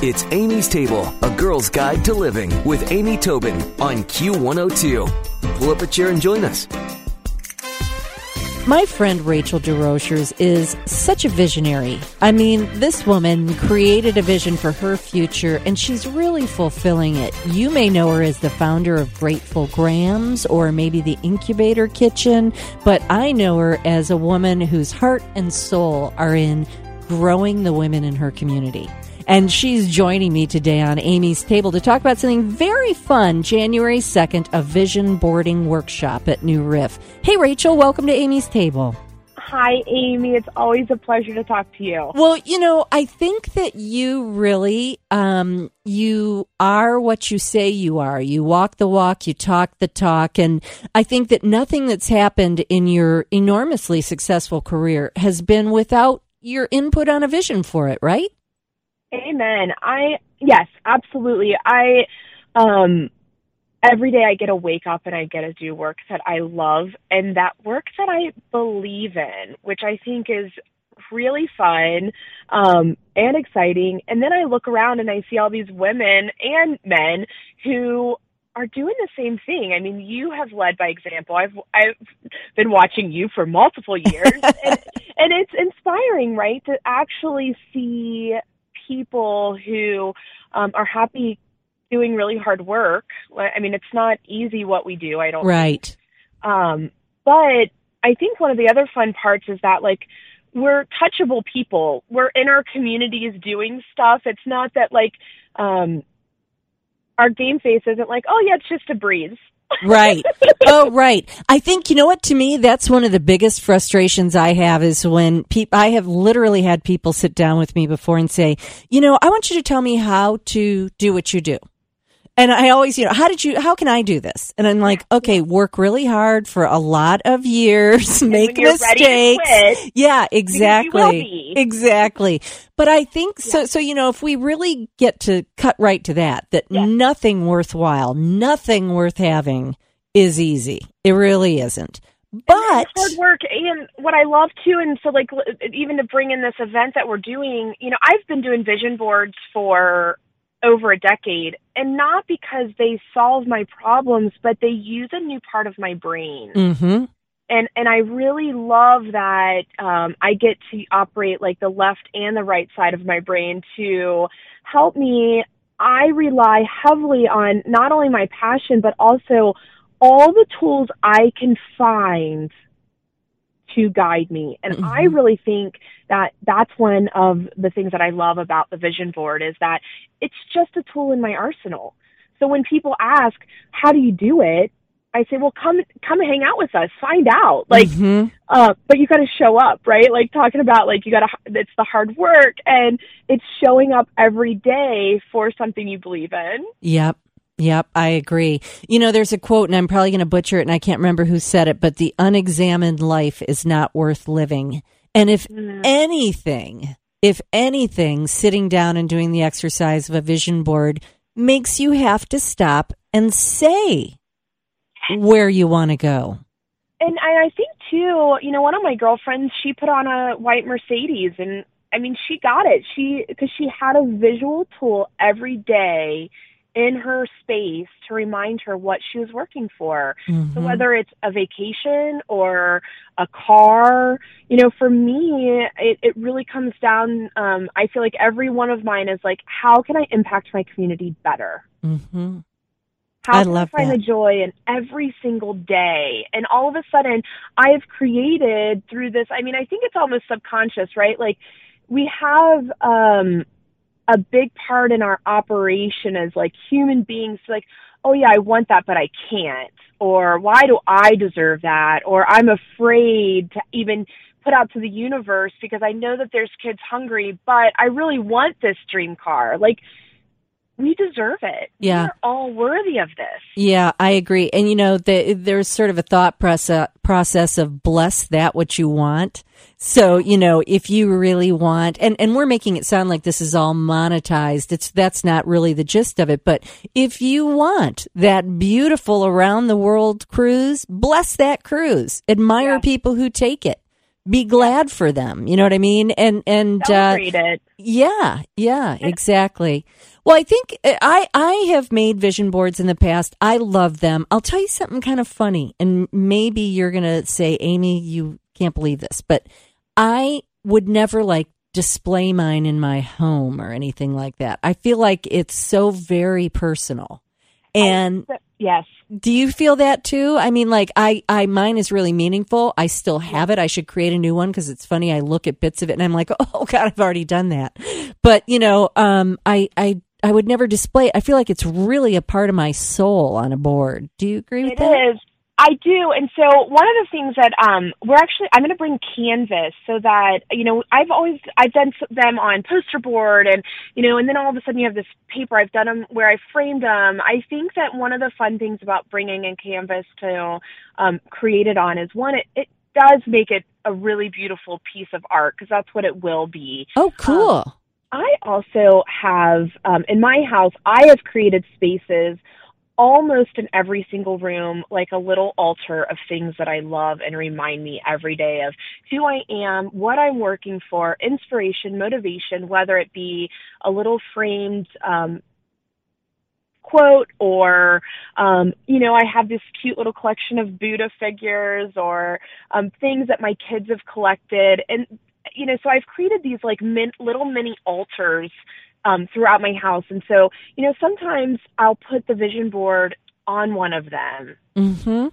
It's Amy's Table, a girl's guide to living with Amy Tobin on Q102. Pull up a chair and join us. My friend Rachel DesRochers is such a visionary. I mean, this woman created a vision for her future and she's really fulfilling it. You may know her as the founder of Grateful Grams or maybe the Incubator Kitchen, but I know her as a woman whose heart and soul are in growing the women in her community. And she's joining me today on Amy's Table to talk about something very fun January 2nd, a vision boarding workshop at New Riff. Hey, Rachel, welcome to Amy's Table. Hi, Amy. It's always a pleasure to talk to you. Well, you know, I think that you really, um, you are what you say you are. You walk the walk, you talk the talk. And I think that nothing that's happened in your enormously successful career has been without your input on a vision for it, right? Amen. I yes, absolutely. I um every day I get to wake up and I get to do work that I love and that work that I believe in, which I think is really fun um and exciting. And then I look around and I see all these women and men who are doing the same thing. I mean, you have led by example. I've I've been watching you for multiple years and and it's inspiring, right? To actually see people who um, are happy doing really hard work. I mean, it's not easy what we do. I don't. Right. Um, but I think one of the other fun parts is that like we're touchable people. We're in our communities doing stuff. It's not that like um, our game face isn't like, oh yeah, it's just a breeze right. Oh, right. I think, you know what, to me, that's one of the biggest frustrations I have is when people, I have literally had people sit down with me before and say, you know, I want you to tell me how to do what you do. And I always, you know, how did you, how can I do this? And I'm like, okay, work really hard for a lot of years, make mistakes. yeah, exactly. Exactly. But I think yeah. so, so, you know, if we really get to cut right to that, that yeah. nothing worthwhile, nothing worth having is easy. It really isn't. But hard work and what I love too, and so like even to bring in this event that we're doing, you know, I've been doing vision boards for over a decade and not because they solve my problems but they use a new part of my brain mm-hmm. and and i really love that um, i get to operate like the left and the right side of my brain to help me i rely heavily on not only my passion but also all the tools i can find to guide me. And mm-hmm. I really think that that's one of the things that I love about the vision board is that it's just a tool in my arsenal. So when people ask, how do you do it? I say, well, come, come hang out with us, find out. Like, mm-hmm. uh, but you got to show up, right? Like talking about like you got to, it's the hard work and it's showing up every day for something you believe in. Yep. Yep, I agree. You know, there's a quote, and I'm probably going to butcher it, and I can't remember who said it, but the unexamined life is not worth living. And if mm. anything, if anything, sitting down and doing the exercise of a vision board makes you have to stop and say where you want to go. And I think too, you know, one of my girlfriends, she put on a white Mercedes and I mean, she got it. She, cause she had a visual tool every day in her space to remind her what she was working for. Mm-hmm. So whether it's a vacation or a car, you know, for me, it, it really comes down, um, I feel like every one of mine is like, how can I impact my community better? Mm-hmm. How I can I find that. the joy in every single day? And all of a sudden, I've created through this, I mean, I think it's almost subconscious, right? Like, we have, um, a big part in our operation as like human beings like oh yeah i want that but i can't or why do i deserve that or i'm afraid to even put out to the universe because i know that there's kids hungry but i really want this dream car. Like we deserve it. Yeah. We're all worthy of this. Yeah, I agree. And you know, the, there's sort of a thought process, process of bless that what you want. So, you know, if you really want, and, and we're making it sound like this is all monetized. It's, that's not really the gist of it. But if you want that beautiful around the world cruise, bless that cruise. Admire yeah. people who take it be glad for them. You know what I mean? And and uh, it. yeah, yeah, exactly. Well, I think uh, I I have made vision boards in the past. I love them. I'll tell you something kind of funny, and maybe you're gonna say, Amy, you can't believe this, but I would never like display mine in my home or anything like that. I feel like it's so very personal. And Yes. do you feel that too? I mean, like I, I, mine is really meaningful. I still have it. I should create a new one because it's funny. I look at bits of it and I'm like, oh God, I've already done that. But you know, um, I, I, I would never display it. I feel like it's really a part of my soul on a board. Do you agree with It that? is. I do. And so one of the things that um we're actually I'm going to bring canvas so that you know I've always I've done them on poster board and you know and then all of a sudden you have this paper I've done them where I framed them. I think that one of the fun things about bringing in canvas to um create it on is one it it does make it a really beautiful piece of art because that's what it will be. Oh, cool. I also have um, in my house. I have created spaces almost in every single room, like a little altar of things that I love and remind me every day of who I am, what I'm working for, inspiration, motivation, whether it be a little framed um, quote or um you know i have this cute little collection of buddha figures or um things that my kids have collected. And you know so i've created these like min- little mini altars um throughout my house and so you know sometimes i'll put the vision board on one of them mm-hmm.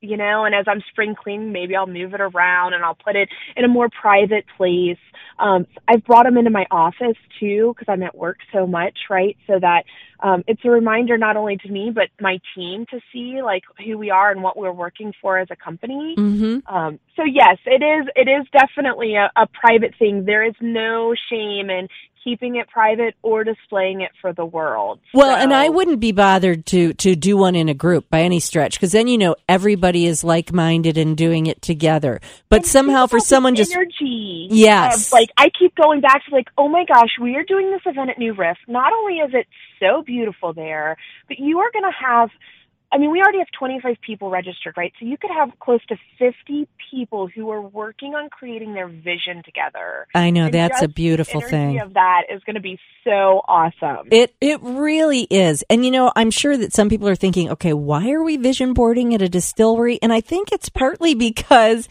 you know, and as I'm spring cleaning, maybe I'll move it around and I'll put it in a more private place. Um, I've brought them into my office too because I'm at work so much, right? So that um, it's a reminder not only to me but my team to see like who we are and what we're working for as a company. Mm-hmm. Um, so yes, it is. It is definitely a, a private thing. There is no shame in keeping it private or displaying it for the world. Well, and I wouldn't be bothered to to do one in a group by any stretch because then you know everybody is like minded and doing it together. But And somehow for someone just energy Yes. of, like I keep going back to like oh my gosh we are doing this event at New Riff not only is it so beautiful there but you are going to have I mean we already have 25 people registered right so you could have close to 50 people who are working on creating their vision together I know And that's a beautiful thing. of that is going to be so awesome It it really is. And you know, I'm sure that some people are thinking, okay, why are we vision boarding at a distillery? And I think it's partly because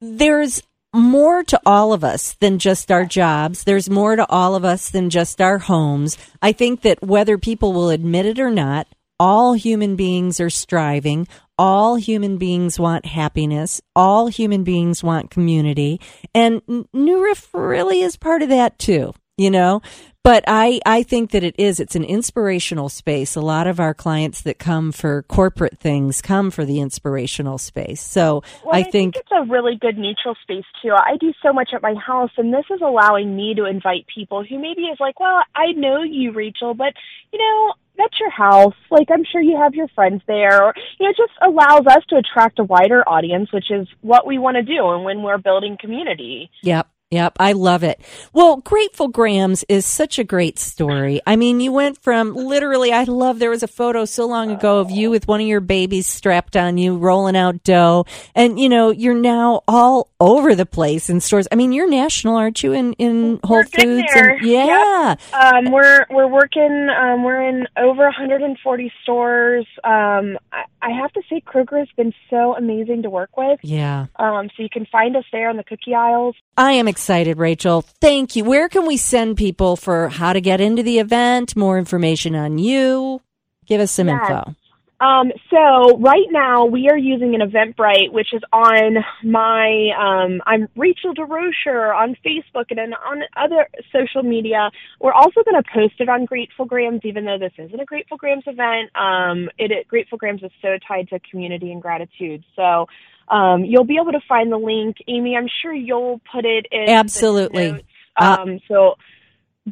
there's more to all of us than just our jobs. There's more to all of us than just our homes. I think that whether people will admit it or not, all human beings are striving. All human beings want happiness. All human beings want community. And New Riff really is part of that too, you know? But I, I think that it is. It's an inspirational space. A lot of our clients that come for corporate things come for the inspirational space. So Well, I think, it's a really good neutral space too. I do so much at my house, and this is allowing me to invite people who maybe is like, well, I know you, Rachel, but you know, that's your house. Like, I'm sure you have your friends there. Or, you know, it just allows us to attract a wider audience, which is what we want to do, and when we're building community. Yep. Yep, I love it. Well, Grateful Grams is such a great story. I mean, you went from literally, I love, there was a photo so long ago of you with one of your babies strapped on you, rolling out dough. And, you know, you're now all over the place in stores. I mean, you're national, aren't you, in, in Whole We're Foods? And, yeah. Um, we're we're working. Um, we're in over 140 stores. Um, I, I have to say, Kroger has been so amazing to work with. Yeah. Um, so you can find us there in the cookie aisles. I am excited, Rachel. Thank you. Where can we send people for how to get into the event, more information on you? Give us some Yes. info. Um, so right now we are using an Eventbrite, which is on my, um, I'm Rachel DesRochers on Facebook and on other social media. We're also going to post it on Grateful Grams, even though this isn't a Grateful Grams event. Um, it, it Grateful Grams is so tied to community and gratitude. So, um, you'll be able to find the link. Amy, I'm sure you'll put it in. the Absolutely. notes. Uh, Um, so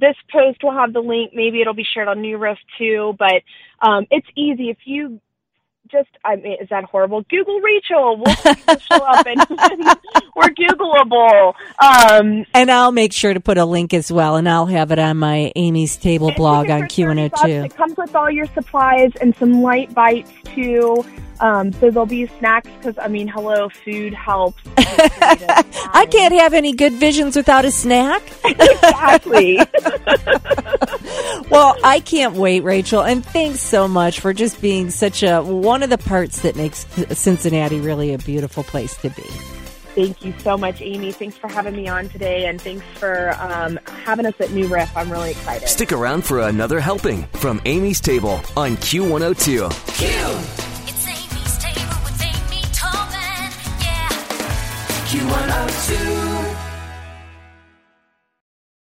this post will have the link. Maybe it'll be shared on New Riff too, but um, it's easy if you just. I mean, is that horrible? Google Rachel. We'll show up, and we're Googleable. Um, And I'll make sure to put a link as well, and I'll have it on my Amy's Table blog on for 30 bucks. Q102. It comes with all your supplies and some light bites too. Um, so there'll be snacks because I mean, hello, food helps. I can't have any good visions without a snack. exactly. well, I can't wait, Rachel, and thanks so much for just being such a one of the parts that makes Cincinnati really a beautiful place to be. Thank you so much, Amy. Thanks for having me on today, and thanks for um, having us at New Riff. I'm really excited. Stick around for another helping from Amy's Table on Q102. Q! It's Amy's Table with Amy Tobin. Yeah. Q102.